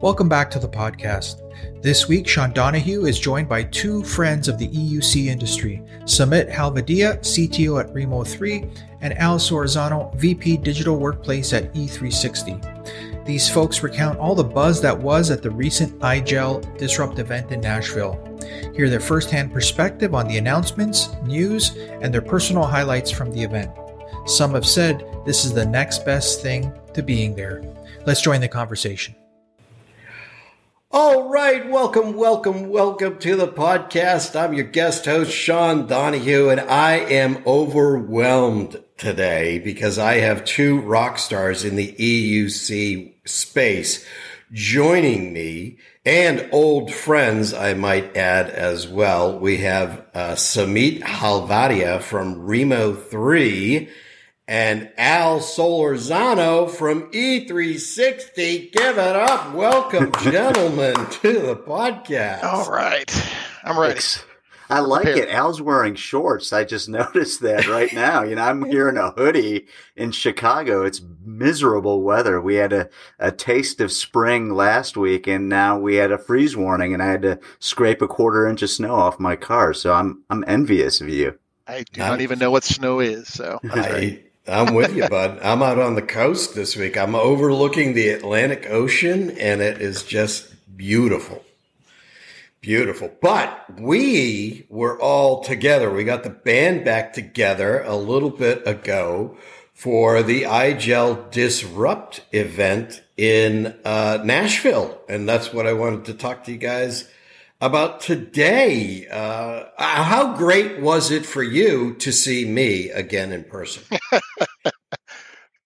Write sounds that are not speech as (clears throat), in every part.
Welcome back to the podcast. This week, Sean Donahue is joined by two friends of the EUC industry Samit Halvadia, CTO at Rimo 3, and Al Solorzano, VP Digital Workplace at E360. These folks recount all the buzz that was at the recent IGEL Disrupt event in Nashville. Hear their firsthand perspective on the announcements, news, and their personal highlights from the event. Some have said this is the next best thing to being there. Let's join the conversation. All right, welcome, welcome, welcome to the podcast. I'm your guest host, Sean Donahue, and I am overwhelmed today because I have two rock stars in the EUC space joining me and old friends, I might add as well. We have uh, Samit Halvadia from Rimo 3 and Al Solorzano from E360. Give it up. Welcome, (laughs) gentlemen, to the podcast. All right. I'm ready. I like it. Al's wearing shorts. I just (laughs) noticed that right now. You know, I'm here in a hoodie in Chicago. It's miserable weather. We had a, a taste of spring last week and now we had a freeze warning and I had to scrape a quarter inch of snow off my car. So I'm, I'm envious of you. I do not even know what snow is. So I, I'm with you, bud. I'm out on the coast this week. I'm overlooking the Atlantic Ocean, and it is just beautiful. Beautiful. But we were all together. We got the band back together a little bit ago for the IGEL Disrupt event in uh, Nashville. And that's what I wanted to talk to you guys about today. Uh, how great was it for you to see me again in person? (laughs)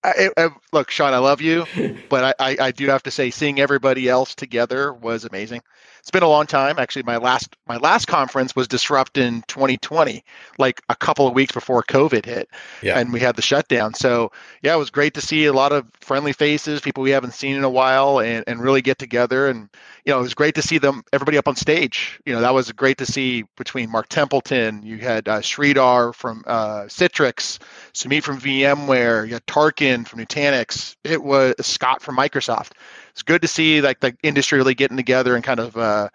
I, I, look, Sean, I love you, (laughs) but I, I, do have to say, seeing everybody else together was amazing it's been a long time. Actually, my last my last conference was Disrupt in 2020, like a couple of weeks before COVID hit, yeah. and we had the shutdown. So yeah, it was great to see a lot of friendly faces, people we haven't seen in a while, and, and really get together. And you know, it was great to see them, everybody up on stage. You know, that was great to see between Mark Templeton, you had uh, Sridhar from uh, Citrix, Sumit from VMware, you had Tarkan from Nutanix, it was Scott from Microsoft it's good to see like the industry really getting together and kind of uh,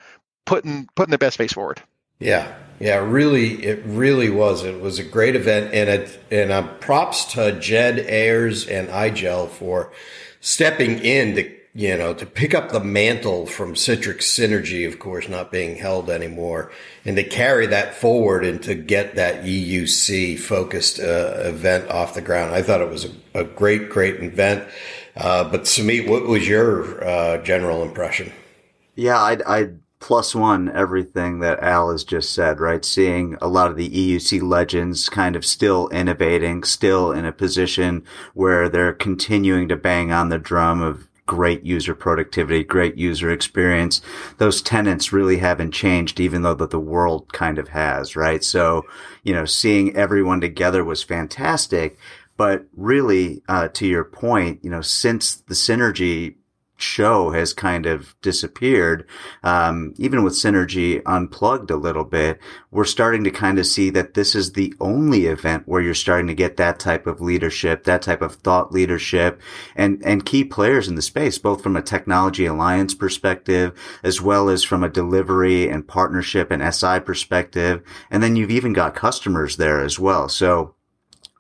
putting putting the best face forward. Yeah, yeah, really, it really was. It was a great event, and it and uh, props to Jed Ayres and IGEL for stepping in to you know to pick up the mantle from Citrix Synergy, of course, not being held anymore, and to carry that forward and to get that EUC focused uh, event off the ground. I thought it was a, a great, great event. Uh, but Samit, what was your uh, general impression? Yeah, I'd, I'd plus one everything that Al has just said, right? Seeing a lot of the EUC legends kind of still innovating, still in a position where they're continuing to bang on the drum of great user productivity, great user experience. Those tenants really haven't changed, even though that the world kind of has, right? So, you know, seeing everyone together was fantastic. But really, uh, to your point, you know, since the synergy show has kind of disappeared, um, even with Synergy unplugged a little bit, we're starting to kind of see that this is the only event where you're starting to get that type of leadership, that type of thought leadership and, and key players in the space, both from a technology alliance perspective, as well as from a delivery and partnership and SI perspective. And then you've even got customers there as well. So,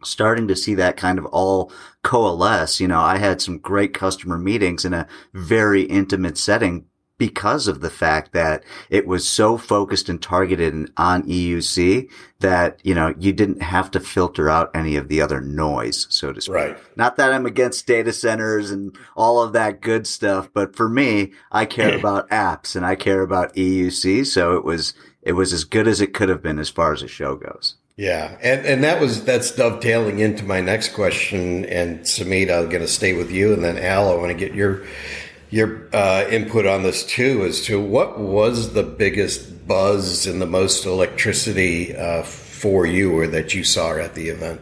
starting to see that kind of all coalesce. You know, I had some great customer meetings in a very intimate setting because of the fact that it was so focused and targeted on EUC that, you know, you didn't have to filter out any of the other noise, so to speak. Right. Not that I'm against data centers and all of that good stuff, but for me, I care (clears throat) about apps and I care about EUC. So it was, it was as good as it could have been as far as the show goes. Yeah, and and that was that's dovetailing into my next question. And Samita, I'm going to stay with you, and then Al, I want to get your your uh, input on this too, as to what was the biggest buzz and the most electricity uh, for you, or that you saw at the event.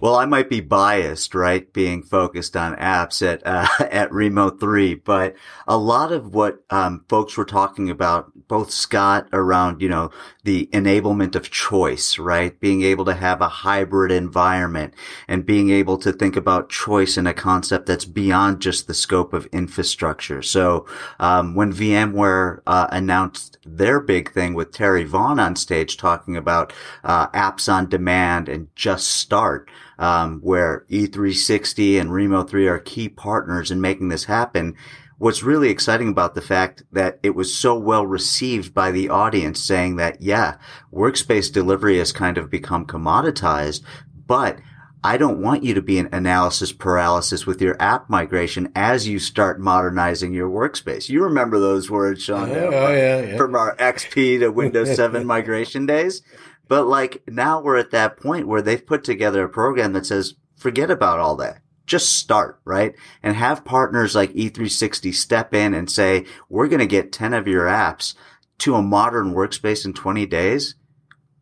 Well, I might be biased, right, being focused on apps at (laughs) uh, at Rimo three, but a lot of what um, folks were talking about, both Scott around, you know, the enablement of choice, right, being able to have a hybrid environment and being able to think about choice in a concept that's beyond just the scope of infrastructure. So um, when VMware uh, announced their big thing with Terry Vaughn on stage talking about uh, apps on demand and just start um, where E360 and Rimo 3 are key partners in making this happen. What's really exciting about the fact that it was so well received by the audience saying that, yeah, workspace delivery has kind of become commoditized, but I don't want you to be an analysis paralysis with your app migration as you start modernizing your workspace. You remember those words, Sean? Oh, oh yeah, yeah. From our XP to Windows 7 (laughs) migration days. But like now we're at that point where they've put together a program that says, forget about all that. Just start, right? And have partners like E360 step in and say, we're going to get 10 of your apps to a modern workspace in 20 days.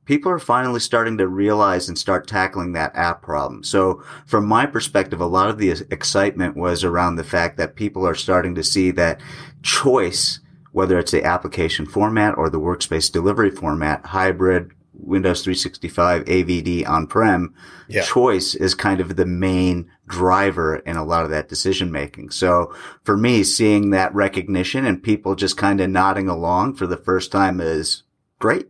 People are finally starting to realize and start tackling that app problem. So from my perspective, a lot of the excitement was around the fact that people are starting to see that choice, whether it's the application format or the workspace delivery format, hybrid, Windows 365 AVD on-prem yeah. choice is kind of the main driver in a lot of that decision making. So for me, seeing that recognition and people just kind of nodding along for the first time is great.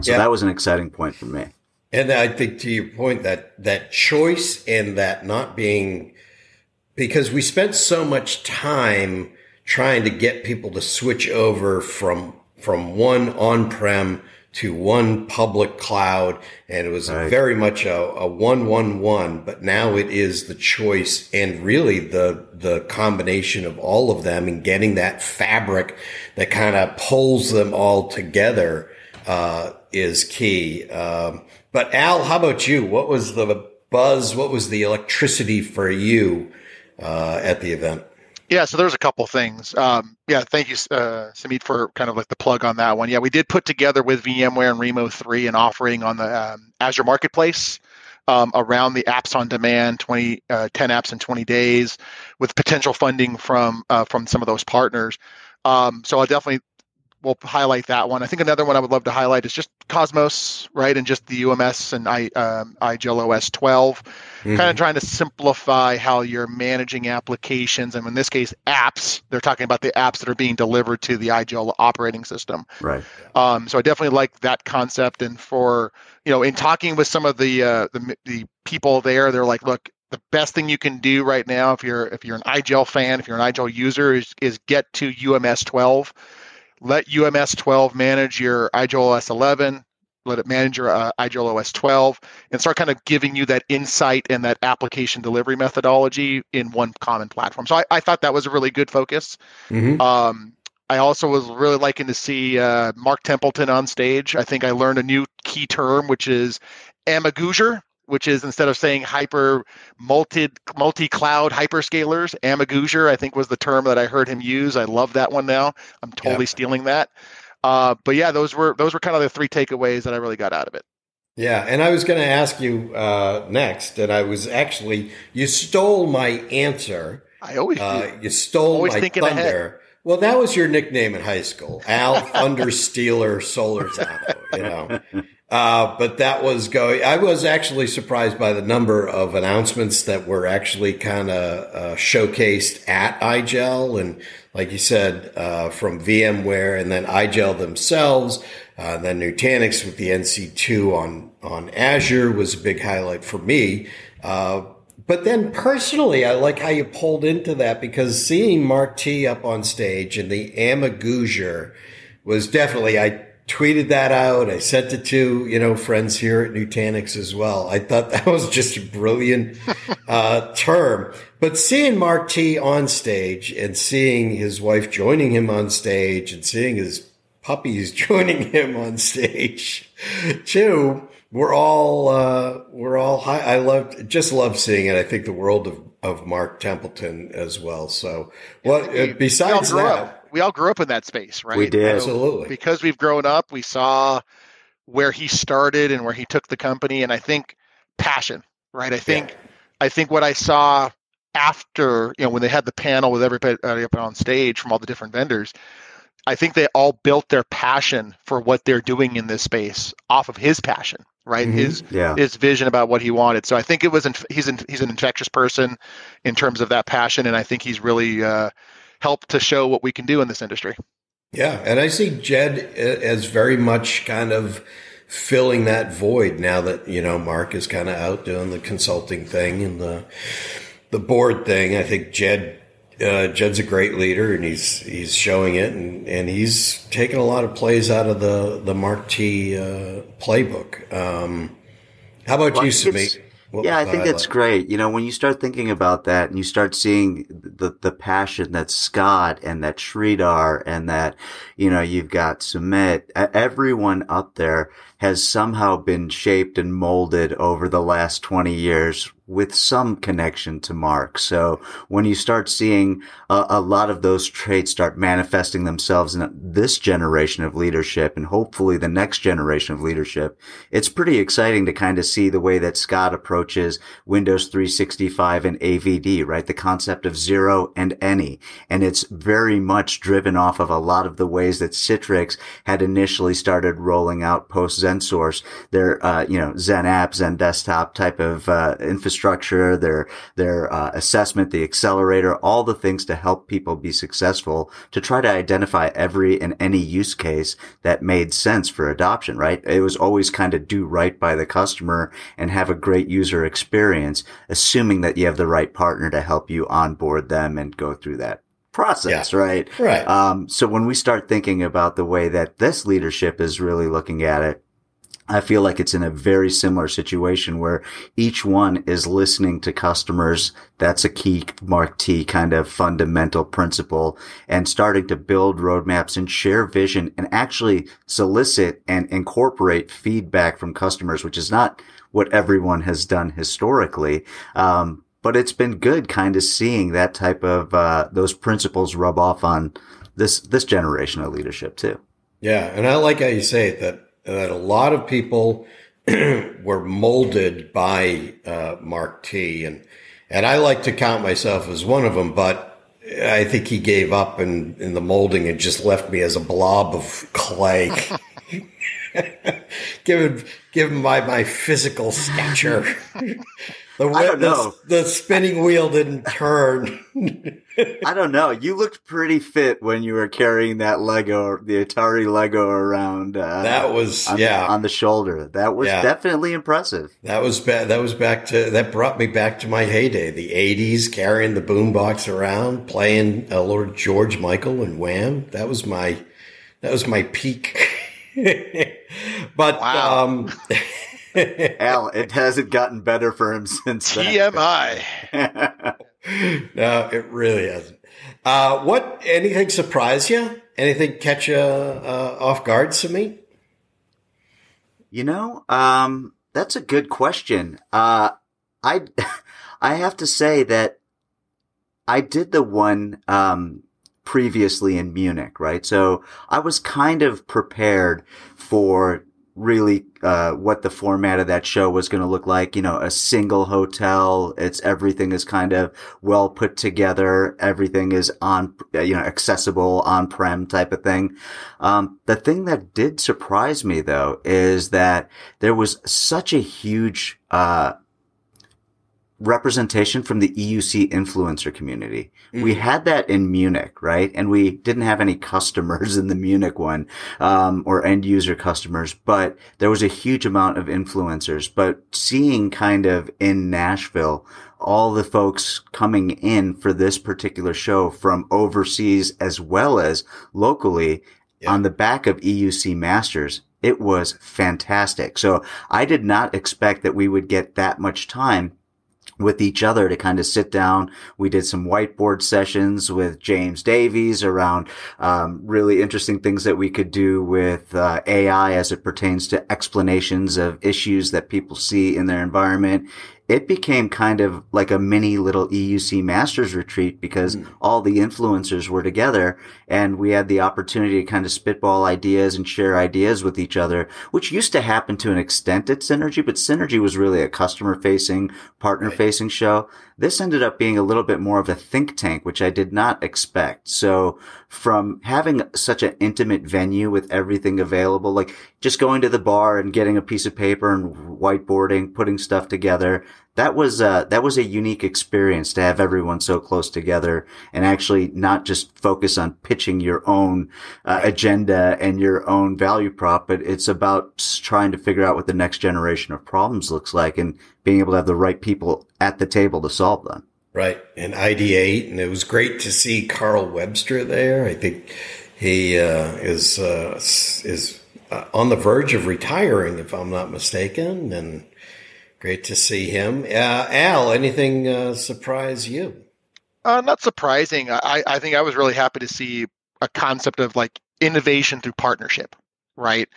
So yeah. that was an exciting point for me. And I think to your point that that choice and that not being because we spent so much time trying to get people to switch over from from one on-prem to one public cloud. And it was right. very much a, a one, one, one, but now it is the choice and really the, the combination of all of them and getting that fabric that kind of pulls them all together, uh, is key. Um, but Al, how about you? What was the buzz? What was the electricity for you, uh, at the event? Yeah, so there's a couple things. Um, yeah, thank you, uh, Samit, for kind of like the plug on that one. Yeah, we did put together with VMware and Rimo 3 an offering on the um, Azure Marketplace um, around the apps on demand, 20, uh, 10 apps in 20 days, with potential funding from uh, from some of those partners. Um, so I'll definitely we'll highlight that one. I think another one I would love to highlight is just Cosmos, right, and just the UMS and I um, IGEL OS 12, mm-hmm. kind of trying to simplify how you're managing applications, and in this case, apps. They're talking about the apps that are being delivered to the IGEL operating system. Right. Um, so I definitely like that concept, and for you know, in talking with some of the uh, the the people there, they're like, look, the best thing you can do right now if you're if you're an IGEL fan, if you're an IGEL user, is is get to UMS 12 let UMS 12 manage your IGEL OS 11, let it manage your uh, IGEL OS 12, and start kind of giving you that insight and that application delivery methodology in one common platform. So I, I thought that was a really good focus. Mm-hmm. Um, I also was really liking to see uh, Mark Templeton on stage. I think I learned a new key term, which is Amaguser which is instead of saying hyper multi multi cloud hyperscalers, Amaguser, I think was the term that I heard him use. I love that one now. I'm totally stealing that. Uh, but yeah, those were those were kind of the three takeaways that I really got out of it. Yeah, and I was going to ask you uh, next, and I was actually you stole my answer. I always uh, you stole always my thunder. Ahead. Well, that was your nickname in high school, Al Thunder Stealer Solorzano. You know, uh, but that was going. I was actually surprised by the number of announcements that were actually kind of uh, showcased at IGEL, and like you said, uh, from VMware and then IGEL themselves. Uh, then Nutanix with the NC2 on on Azure was a big highlight for me. Uh, but then personally, I like how you pulled into that because seeing Mark T up on stage and the Amaguser was definitely I tweeted that out. I sent it to, you know, friends here at Nutanix as well. I thought (laughs) that was just a brilliant uh, term. But seeing Mark T on stage and seeing his wife joining him on stage and seeing his puppies (laughs) joining him on stage too, we're all, uh, we're all high. I loved, just love seeing it. I think the world of, of Mark Templeton as well. So what, besides that, we all grew up in that space, right? We did. Absolutely. Because we've grown up, we saw where he started and where he took the company. And I think passion, right? I think yeah. I think what I saw after you know when they had the panel with everybody up on stage from all the different vendors, I think they all built their passion for what they're doing in this space off of his passion, right? Mm-hmm. His yeah. his vision about what he wanted. So I think it was he's in, he's an infectious person in terms of that passion, and I think he's really uh, helped to show what we can do in this industry. Yeah, and I see Jed as very much kind of filling that void now that you know Mark is kind of out doing the consulting thing and the the board thing. I think Jed uh, Jed's a great leader, and he's he's showing it, and, and he's taking a lot of plays out of the the Mark T uh, playbook. Um, how about well, you, Samit? Yeah, I think that's great. You know, when you start thinking about that and you start seeing the the passion that Scott and that Sridhar and that, you know, you've got Sumit, everyone up there has somehow been shaped and molded over the last 20 years with some connection to Mark. So when you start seeing a, a, lot of those traits start manifesting themselves in this generation of leadership and hopefully the next generation of leadership, it's pretty exciting to kind of see the way that Scott approaches Windows 365 and AVD, right? The concept of zero and any. And it's very much driven off of a lot of the ways that Citrix had initially started rolling out post XenSource, their, uh, you know, XenApp, XenDesktop type of, uh, infrastructure infrastructure, their their uh, assessment, the accelerator, all the things to help people be successful to try to identify every and any use case that made sense for adoption. Right? It was always kind of do right by the customer and have a great user experience, assuming that you have the right partner to help you onboard them and go through that process, yeah. right? Right. Um, so when we start thinking about the way that this leadership is really looking at it, I feel like it's in a very similar situation where each one is listening to customers. That's a key Mark T kind of fundamental principle and starting to build roadmaps and share vision and actually solicit and incorporate feedback from customers, which is not what everyone has done historically. Um, but it's been good kind of seeing that type of, uh, those principles rub off on this, this generation of leadership too. Yeah. And I like how you say it that that a lot of people (clears throat) were molded by uh, Mark T. And, and I like to count myself as one of them, but I think he gave up in, in the molding and just left me as a blob of clay. (laughs) given, given my, my physical stature. (laughs) The. The, the spinning wheel didn't turn. (laughs) I don't know. You looked pretty fit when you were carrying that Lego, the Atari Lego around. Uh, that was on, yeah on the shoulder. That was yeah. definitely impressive. That was ba- that was back to that brought me back to my heyday, the '80s, carrying the boombox around, playing uh, Lord George Michael and Wham. That was my that was my peak. (laughs) but wow. um Al, it hasn't gotten better for him since TMI. (laughs) (laughs) no, it really hasn't. Uh, what? Anything surprise you? Anything catch you uh, off guard, Sumit? You know, um, that's a good question. Uh, I, (laughs) I have to say that I did the one um, previously in Munich, right? So I was kind of prepared for really uh, what the format of that show was going to look like. You know, a single hotel. It's everything is kind of well put together. Everything is on, you know, accessible on prem type of thing. Um, the thing that did surprise me though is that there was such a huge uh, representation from the EUC influencer community. Mm-hmm. We had that in Munich, right? And we didn't have any (laughs) customers in the Munich one, um, or end user customers, but there was a huge amount of influencers. But seeing kind of in Nashville, all the folks coming in for this particular show from overseas as well as locally yeah. on the back of EUC Masters, it was fantastic. So I did not expect that we would get that much time with each other to kind of sit down. We did some whiteboard sessions with James Davies around um, really interesting things that we could do with uh, AI as it pertains to explanations of issues that people see in their environment. It became kind of like a mini little EUC masters retreat because mm. all the influencers were together and we had the opportunity to kind of spitball ideas and share ideas with each other, which used to happen to an extent at Synergy, but Synergy was really a customer facing, partner facing right. show. This ended up being a little bit more of a think tank, which I did not expect. So from having such an intimate venue with everything available, like just going to the bar and getting a piece of paper and whiteboarding, putting stuff together, that was uh, that was a unique experience to have everyone so close together and actually not just focus on pitching your own uh, agenda and your own value prop, but it's about trying to figure out what the next generation of problems looks like and being able to have the right people at the table to solve them. Right, and ID8, and it was great to see Carl Webster there. I think he uh, is uh, is uh, on the verge of retiring, if I'm not mistaken, and Great to see him. Uh, Al, anything uh, surprise you? Uh, not surprising. I, I think I was really happy to see a concept of like innovation through partnership, right?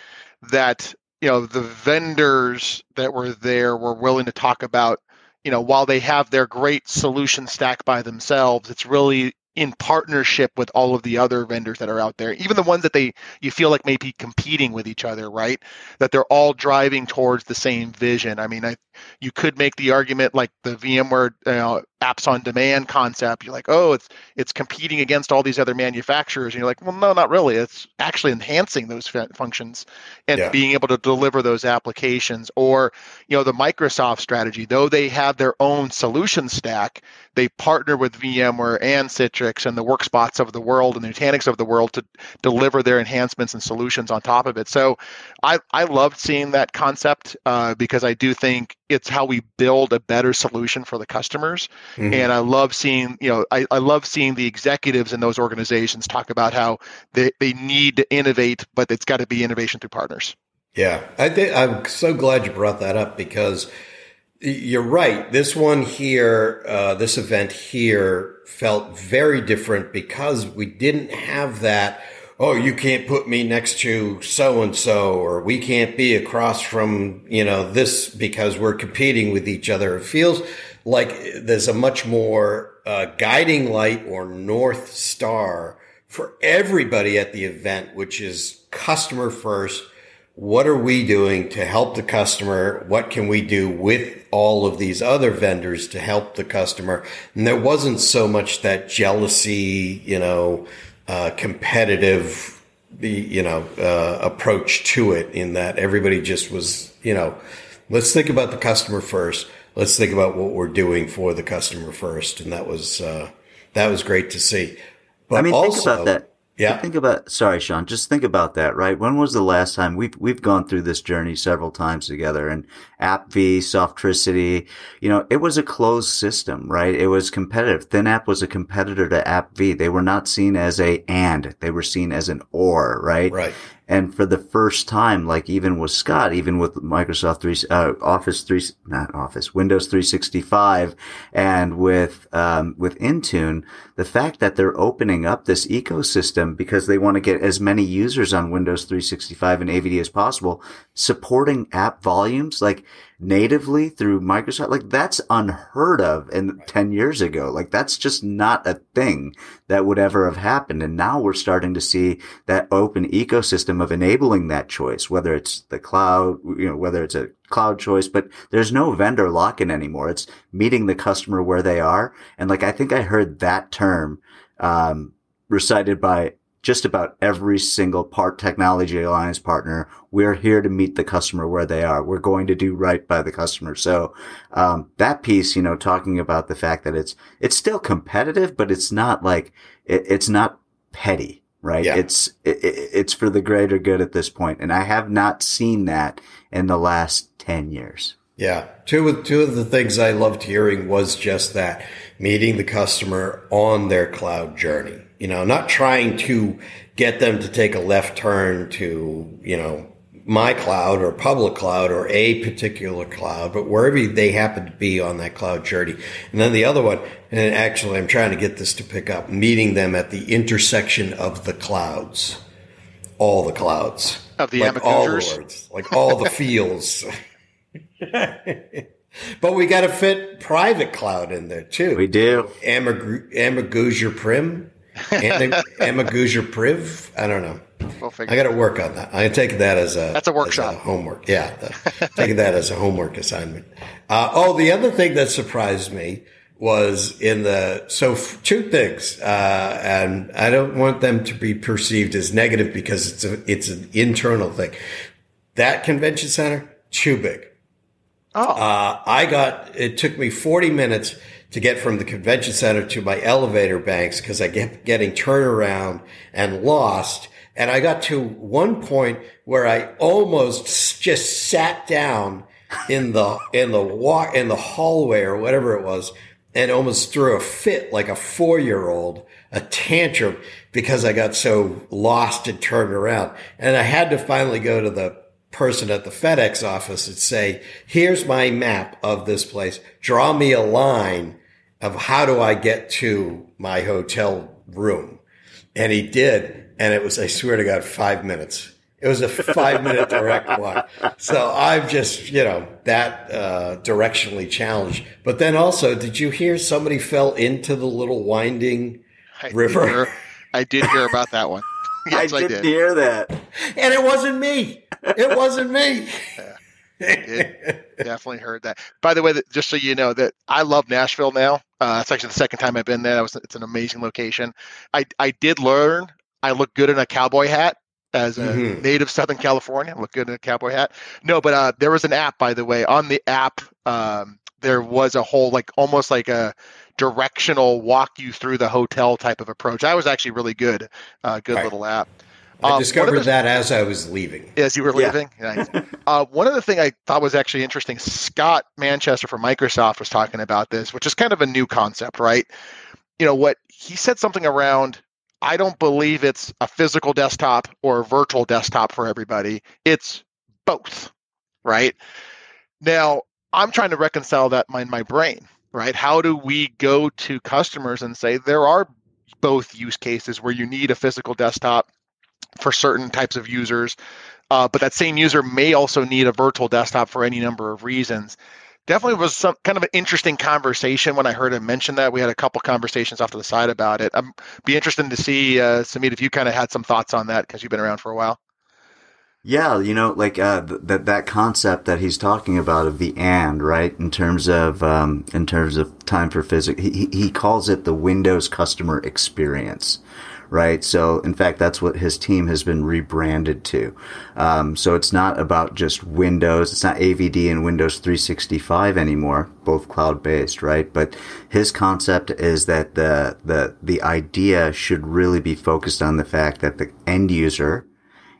That, you know, the vendors that were there were willing to talk about, you know, while they have their great solution stack by themselves, it's really in partnership with all of the other vendors that are out there, even the ones that they you feel like may be competing with each other, right? That they're all driving towards the same vision. I mean, I you could make the argument like the VMware uh, apps on demand concept. You're like, oh, it's it's competing against all these other manufacturers, and you're like, well, no, not really. It's actually enhancing those f- functions and yeah. being able to deliver those applications. Or you know, the Microsoft strategy, though they have their own solution stack, they partner with VMware and Citrix and the Workspots of the world and the Nutanix of the world to deliver their enhancements and solutions on top of it. So I I loved seeing that concept uh, because I do think it's how we build a better solution for the customers. Mm-hmm. And I love seeing, you know, I, I love seeing the executives in those organizations talk about how they, they need to innovate, but it's got to be innovation through partners. Yeah. I think I'm so glad you brought that up because you're right. This one here, uh, this event here felt very different because we didn't have that oh, you can't put me next to so and so, or we can't be across from, you know, this because we're competing with each other. It feels like there's a much more uh, guiding light or north star for everybody at the event, which is customer first. What are we doing to help the customer? What can we do with all of these other vendors to help the customer? And there wasn't so much that jealousy, you know, uh, competitive, you know, uh, approach to it in that everybody just was, you know, let's think about the customer first. Let's think about what we're doing for the customer first. And that was, uh, that was great to see. But I mean, also, think about that. Yeah. Think about, sorry, Sean, just think about that, right? When was the last time we've, we've gone through this journey several times together and App AppV, Softricity, you know, it was a closed system, right? It was competitive. ThinApp was a competitor to AppV. They were not seen as a and, they were seen as an or, right? Right. And for the first time, like even with Scott, even with Microsoft 3, uh, Office 3, not Office, Windows 365 and with, um, with Intune, the fact that they're opening up this ecosystem because they want to get as many users on Windows 365 and AVD as possible, supporting app volumes, like natively through Microsoft. Like that's unheard of in 10 years ago. Like that's just not a thing that would ever have happened. And now we're starting to see that open ecosystem of enabling that choice, whether it's the cloud, you know, whether it's a cloud choice, but there's no vendor lock-in anymore. It's meeting the customer where they are. And like, I think I heard that term, um, recited by just about every single part technology alliance partner. We're here to meet the customer where they are. We're going to do right by the customer. So, um, that piece, you know, talking about the fact that it's, it's still competitive, but it's not like, it, it's not petty, right? Yeah. It's, it, it's for the greater good at this point. And I have not seen that in the last 10 years. Yeah. Two of, two of the things I loved hearing was just that meeting the customer on their cloud journey you know, not trying to get them to take a left turn to, you know, my cloud or public cloud or a particular cloud, but wherever they happen to be on that cloud journey. And then the other one, and actually I'm trying to get this to pick up, meeting them at the intersection of the clouds. All the clouds. Of the like all the words, like all the fields. (laughs) but we got to fit private cloud in there too. We do. Amaguja Prim, Amaguja (laughs) Priv. I don't know. We'll I got to work on that. I'm taking that as a that's a workshop a homework. Yeah, the, (laughs) taking that as a homework assignment. Uh, oh, the other thing that surprised me was in the so f- two things, uh, and I don't want them to be perceived as negative because it's a it's an internal thing. That convention center too big. Oh, uh, I got it took me 40 minutes to get from the convention center to my elevator banks because I kept getting turned around and lost. And I got to one point where I almost just sat down in the in the walk in the hallway or whatever it was and almost threw a fit like a four year old, a tantrum because I got so lost and turned around. And I had to finally go to the person at the FedEx office and say, here's my map of this place. Draw me a line of how do I get to my hotel room. And he did. And it was, I swear to God, five minutes. It was a five minute direct walk. So I'm just, you know, that uh, directionally challenged. But then also, did you hear somebody fell into the little winding I river? Did hear, I did hear about that one. (laughs) yes, I, did I did hear that. And it wasn't me. It wasn't me. Yeah. definitely heard that. By the way, just so you know, that I love Nashville now. Uh, it's actually the second time I've been there. Was, it's an amazing location. I I did learn I look good in a cowboy hat as a mm-hmm. native Southern California. I Look good in a cowboy hat. No, but uh, there was an app, by the way. On the app, um, there was a whole like almost like a directional walk you through the hotel type of approach. I was actually really good. Uh, good right. little app. I um, discovered the, that as I was leaving. As you were leaving. Yeah. Nice. uh, one of the thing I thought was actually interesting. Scott Manchester from Microsoft was talking about this, which is kind of a new concept, right? You know what he said something around I don't believe it's a physical desktop or a virtual desktop for everybody. It's both, right? Now, I'm trying to reconcile that in my brain, right? How do we go to customers and say there are both use cases where you need a physical desktop for certain types of users, uh, but that same user may also need a virtual desktop for any number of reasons definitely was some kind of an interesting conversation when I heard him mention that. We had a couple conversations off to the side about it. I'm be interested to see, uh, Samit, if you kind of had some thoughts on that because you've been around for a while. Yeah, you know, like uh, that that concept that he's talking about of the and right in terms of um, in terms of time for physics, he he calls it the Windows customer experience right? So, in fact, that's what his team has been rebranded to. Um, so it's not about just Windows. It's not AVD and Windows 365 anymore, both cloud based, right? But his concept is that the, the, the idea should really be focused on the fact that the end user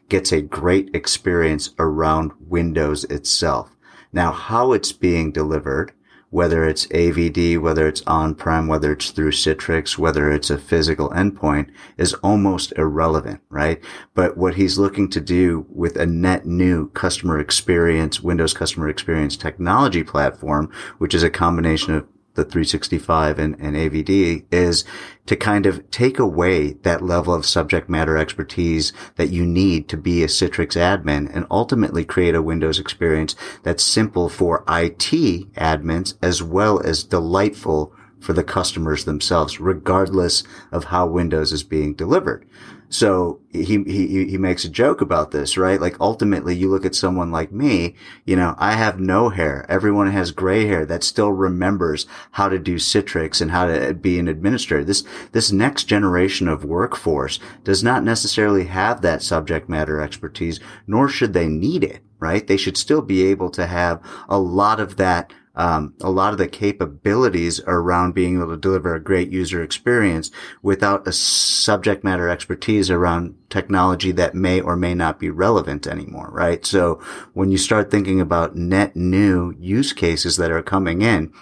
gets a great experience around Windows itself. Now, how it's being delivered whether it's AVD, whether it's on-prem, whether it's through Citrix, whether it's a physical endpoint is almost irrelevant, right? But what he's looking to do with a net new customer experience, Windows customer experience technology platform, which is a combination of the 365 and, and AVD is to kind of take away that level of subject matter expertise that you need to be a Citrix admin and ultimately create a Windows experience that's simple for IT admins as well as delightful for the customers themselves, regardless of how Windows is being delivered. So he, he, he makes a joke about this, right? Like ultimately you look at someone like me, you know, I have no hair. Everyone has gray hair that still remembers how to do Citrix and how to be an administrator. This, this next generation of workforce does not necessarily have that subject matter expertise, nor should they need it, right? They should still be able to have a lot of that um, a lot of the capabilities around being able to deliver a great user experience without a subject matter expertise around technology that may or may not be relevant anymore, right? So when you start thinking about net new use cases that are coming in,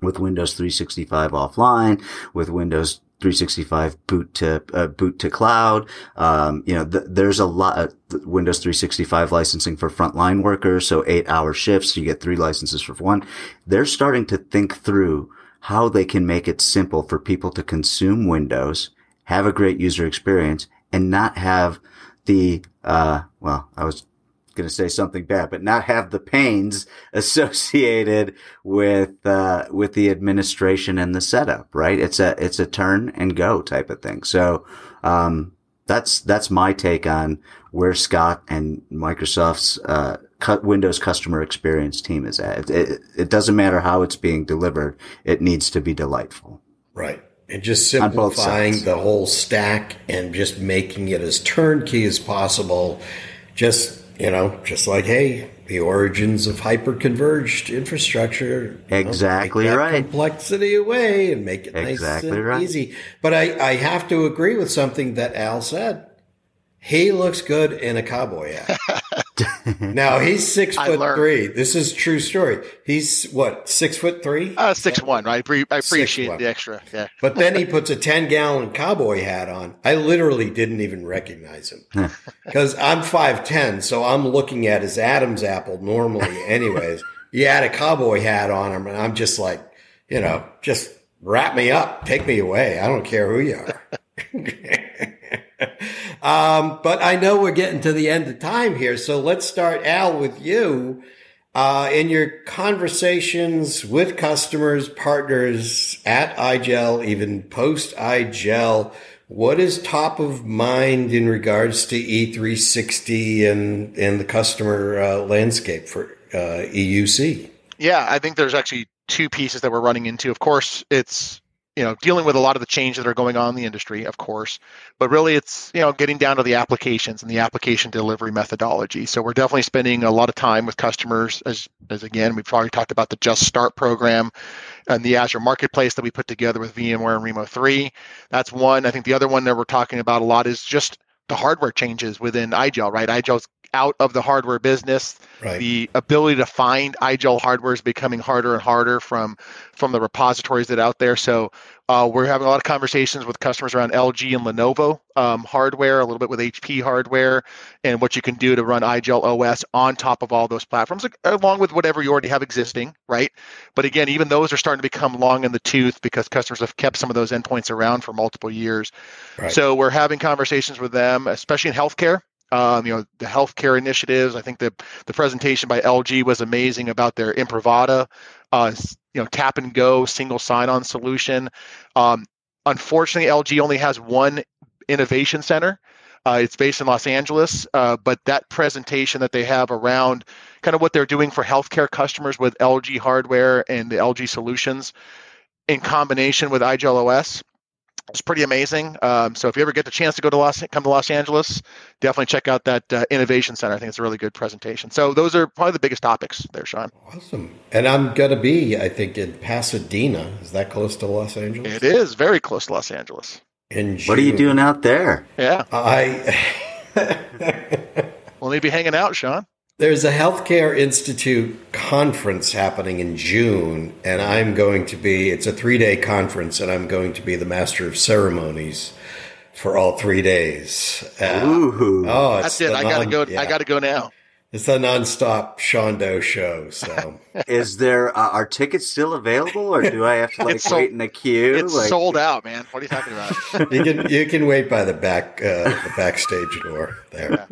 with Windows 365 offline, with Windows 365 boot to uh, boot to cloud. Um, you know, th- there's a lot of Windows 365 licensing for frontline workers. So eight hour shifts. You get three licenses for one. They're starting to think through how they can make it simple for people to consume Windows, have a great user experience and not have the, uh, well, I was going to say something bad, but not have the pains (laughs) associated with, uh, with the administration and the setup, right? It's a, it's a turn and go type of thing. So, um, that's, that's my take on where Scott and Microsoft's, uh, cut Windows customer experience team is at. It, it, it doesn't matter how it's being delivered. It needs to be delightful. Right. And just simplifying the whole stack and just making it as turnkey as possible. Just, you know, just like, hey, the origins of hyper-converged infrastructure. Exactly know, right. Complexity away and make it exactly nice and right. easy. But I, I have to agree with something that Al said. He looks good in a cowboy hat. (laughs) (laughs) now he's six I foot learned. three. This is true story. He's what six foot three? Uh, six one. Right. I, pre- I appreciate 6'1". the extra. Yeah. (laughs) But then he puts a ten gallon cowboy hat on. I literally didn't even recognize him because (laughs) I'm five ten, so I'm looking at his Adam's apple normally. Anyways, he had a cowboy hat on him, and I'm just like, you know, just wrap me up, take me away. I don't care who you are. (laughs) um, but I know we're getting to the end of time here, so let's start, Al, with you. Uh, in your conversations with customers, partners at IGEL, even post IGEL, what is top of mind in regards to E360 and, and the customer uh, landscape for uh, EUC? Yeah, I think there's actually two pieces that we're running into. Of course, it's you know dealing with a lot of the changes that are going on in the industry, of course, but really it's you know getting down to the applications and the application delivery methodology. So we're definitely spending a lot of time with customers as as again we've already talked about the Just Start program and the Azure Marketplace that we put together with VMware and Rimo 3. That's one. I think the other one that we're talking about a lot is just the hardware changes within IGEL, right? IGEL's out of the hardware business. Right. The ability to find IGEL hardware is becoming harder and harder from from the repositories that are out there. So uh, we're having a lot of conversations with customers around LG and Lenovo um, hardware, a little bit with HP hardware, and what you can do to run IGEL OS on top of all those platforms, along with whatever you already have existing, right? But again, even those are starting to become long in the tooth because customers have kept some of those endpoints around for multiple years. Right. So we're having conversations with them, especially in healthcare. Um, you know the healthcare initiatives. I think the the presentation by LG was amazing about their Imprivata, uh, you know tap and go single sign-on solution. Um, unfortunately, LG only has one innovation center. Uh, it's based in Los Angeles, uh, but that presentation that they have around kind of what they're doing for healthcare customers with LG hardware and the LG solutions in combination with IGEL OS it's pretty amazing. Um, so if you ever get the chance to go to Los, come to Los Angeles, definitely check out that uh, innovation center. I think it's a really good presentation. So those are probably the biggest topics there, Sean. Awesome. And I'm gonna be, I think, in Pasadena. Is that close to Los Angeles? It is very close to Los Angeles. In What are you doing out there? Yeah, I. (laughs) (laughs) we'll need to be hanging out, Sean. There's a Healthcare Institute conference happening in June, and I'm going to be, it's a three day conference, and I'm going to be the master of ceremonies for all three days. Uh, Ooh. oh, it's That's it. the I gotta non- go. yeah. I gotta go now. It's the nonstop Sean Doe show. So (laughs) Is there uh, are tickets still available, or do I have to like sold- wait in a queue? It's like, sold out, man. What are you talking about? (laughs) you can you can wait by the back uh, the backstage door there.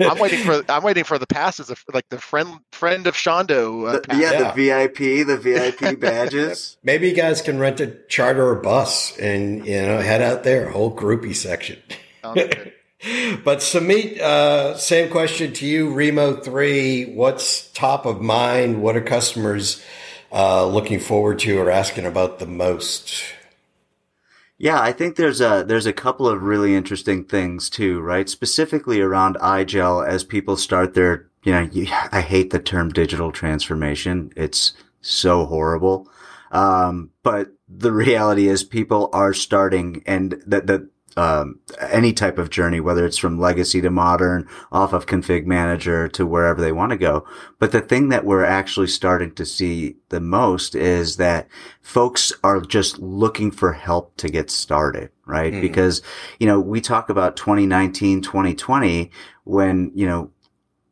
I'm waiting for. I'm waiting for the passes of like the friend friend of Shondo. Uh, the- yeah, Yeah. the VIP, the VIP (laughs) badges. Maybe you guys can rent a charter or bus and you know head out there, whole groupie section. (laughs) But Samit, uh, same question to you. Rimo three, what's top of mind? What are customers uh, looking forward to or asking about the most? Yeah, I think there's a there's a couple of really interesting things too, right? Specifically around IGEL as people start their, you know, you, (sighs) I hate the term digital transformation. It's so horrible. Um, but the (laughs) reality is people are starting and that that um, any type of journey, whether it's from legacy to modern, off of config manager to wherever they want to go. But the thing that we're actually starting to see the most is that folks are just looking for help to get started, right? Mhm. Because, you know, we talk about 2019, 2020 when, you know,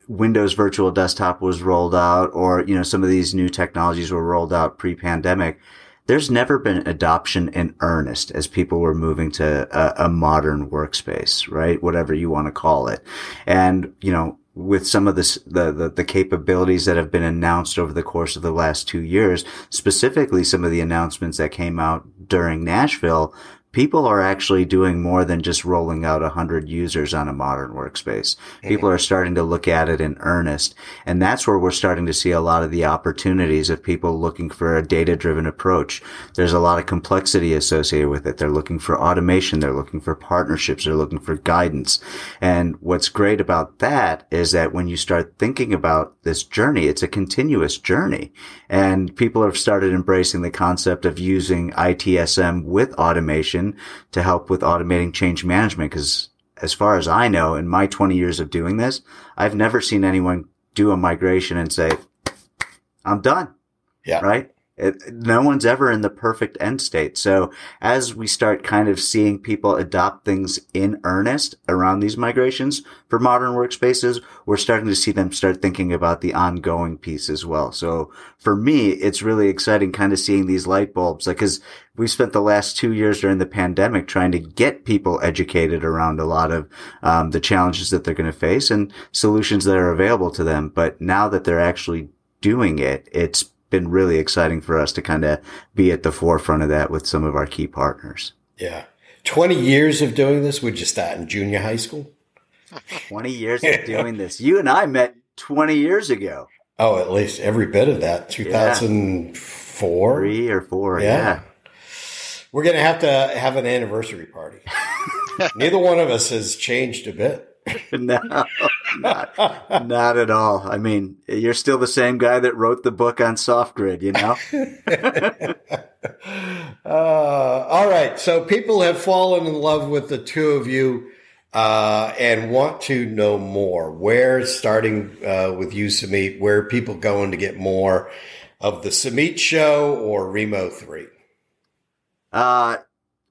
Windows Virtual Desktop was rolled out or, you know, some of these new technologies were rolled out pre-pandemic. There's never been adoption in earnest as people were moving to a, a modern workspace, right? Whatever you want to call it. And, you know, with some of this, the, the, the capabilities that have been announced over the course of the last two years, specifically some of the announcements that came out during Nashville, people are actually doing more than just rolling out 100 users on a modern workspace. Mm-hmm. People are starting to look at it in earnest. And that's where we're starting to see a lot of the opportunities of people looking for a data driven approach. There's a lot of complexity associated with it. They're looking for automation. They're looking for partnerships. They're looking for guidance. And what's great about that is that when you start thinking about this journey, it's a continuous journey. And people have started embracing the concept of using ITSM with automation to help with automating change management. Cause as far as I know, in my 20 years of doing this, I've never seen anyone do a migration and say, I'm done. Yeah. Right. It, no one's ever in the perfect end state. So as we start kind of seeing people adopt things in earnest around these migrations for modern workspaces, we're starting to see them start thinking about the ongoing piece as well. So for me, it's really exciting kind of seeing these light bulbs, like, cause we spent the last two years during the pandemic trying to get people educated around a lot of um, the challenges that they're going to face and solutions that are available to them. But now that they're actually doing it, it's been really exciting for us to kind of be at the forefront of that with some of our key partners. Yeah. 20 years of doing this. Would you start in junior high school? 20 years of doing this. You and I met 20 years ago. Oh, at least every bit of that. 2004? Three or four. Yeah. yeah. We're going to have to have an anniversary party. (laughs) Neither one of us has changed a bit. no, (laughs) not, not at all. I mean, you're still the same guy that wrote the book on SoftGrid, you know? (laughs) uh, all right. So people have fallen in love with the two of you uh, and want to know more. Where, starting uh, with you, Samit, where are people going to get more of the Samit show or Rimo 3? Uh,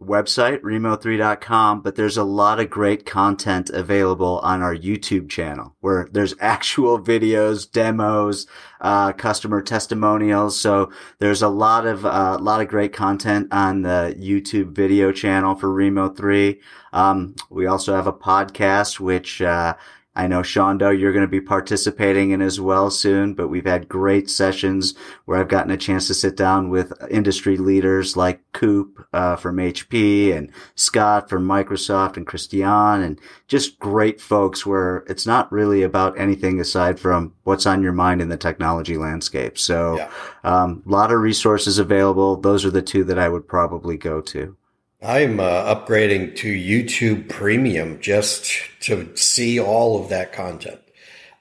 website, rimo3.com, but there's a lot of great content available on our YouTube channel where there's (laughs) actual videos, demos, uh, customer testimonials. So there's a lot of, a uh, lot of great content on the YouTube video channel for Rimo3. Um, we also have a podcast, which, uh, I know Shondo, you're going to be participating in as well soon, but we've had great sessions where I've gotten a chance to sit down with industry leaders like Coop uh, from HP and Scott from Microsoft and Christian and just great folks where it's not really about anything aside from what's on your mind in the technology landscape. So, yeah. um, a lot of resources available. Those are the two that I would probably go to. I'm uh, upgrading to YouTube Premium just to see all of that content.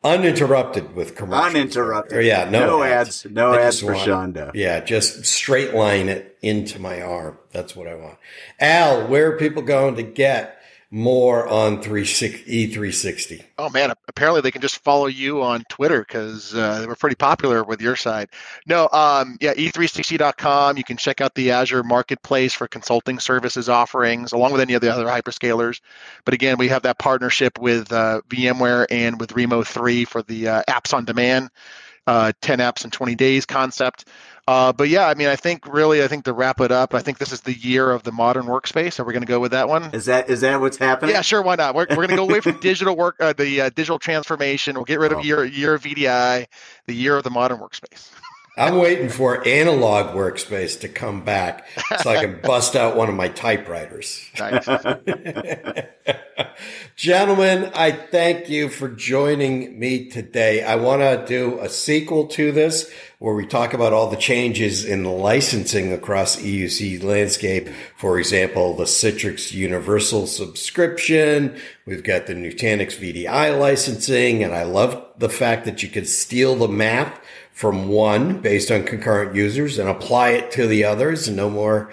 Uninterrupted with commercials. Uninterrupted. Or, yeah, no, no ads. ads. No I ads for want, Shondo. Yeah, just straight line it into my arm. That's what I want. Al, where are people going to get more on E360. Oh man, apparently they can just follow you on Twitter because uh, they were pretty popular with your side. No, um, yeah, E360.com. You can check out the Azure Marketplace for consulting services offerings, along with any of the other hyperscalers. But again, we have that partnership with uh, VMware and with Rimo 3 for the uh, apps on demand, uh, 10 apps in 20 days concept. Uh, but yeah, I mean, I think really, I think to wrap it up, I think this is the year of the modern workspace. Are we going to go with that one? Is that is that what's happening? Yeah, sure. Why not? We're, we're going to go away from (laughs) digital work, uh, the uh, digital transformation. We'll get rid of oh. year year of VDI, the year of the modern workspace. I'm waiting for analog workspace to come back so I can (laughs) bust out one of my typewriters. Nice. (laughs) Gentlemen, I thank you for joining me today. I want to do a sequel to this where we talk about all the changes in licensing across EUC landscape. For example, the Citrix Universal subscription. We've got the Nutanix VDI licensing. And I love the fact that you can steal the math from one based on concurrent users and apply it to the others and no more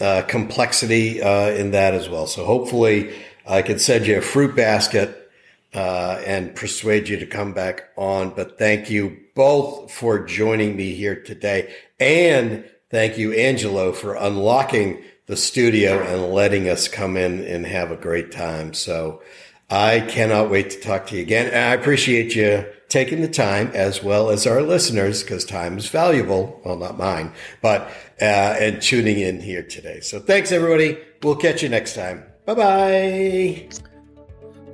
uh, complexity uh, in that as well. So hopefully I can send you a fruit basket uh, and persuade you to come back on. But thank you both for joining me here today. And thank you, Angelo, for unlocking the studio and letting us come in and have a great time. So I cannot wait to talk to you again. And I appreciate you taking the time as well as our listeners because time is valuable. Well, not mine, but, uh, and tuning in here today. So thanks everybody. We'll catch you next time. Bye bye.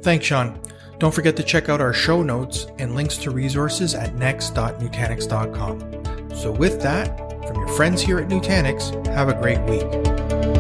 Thanks, Sean. Don't forget to check out our show notes and links to resources at next.nutanix.com. So, with that, from your friends here at Nutanix, have a great week.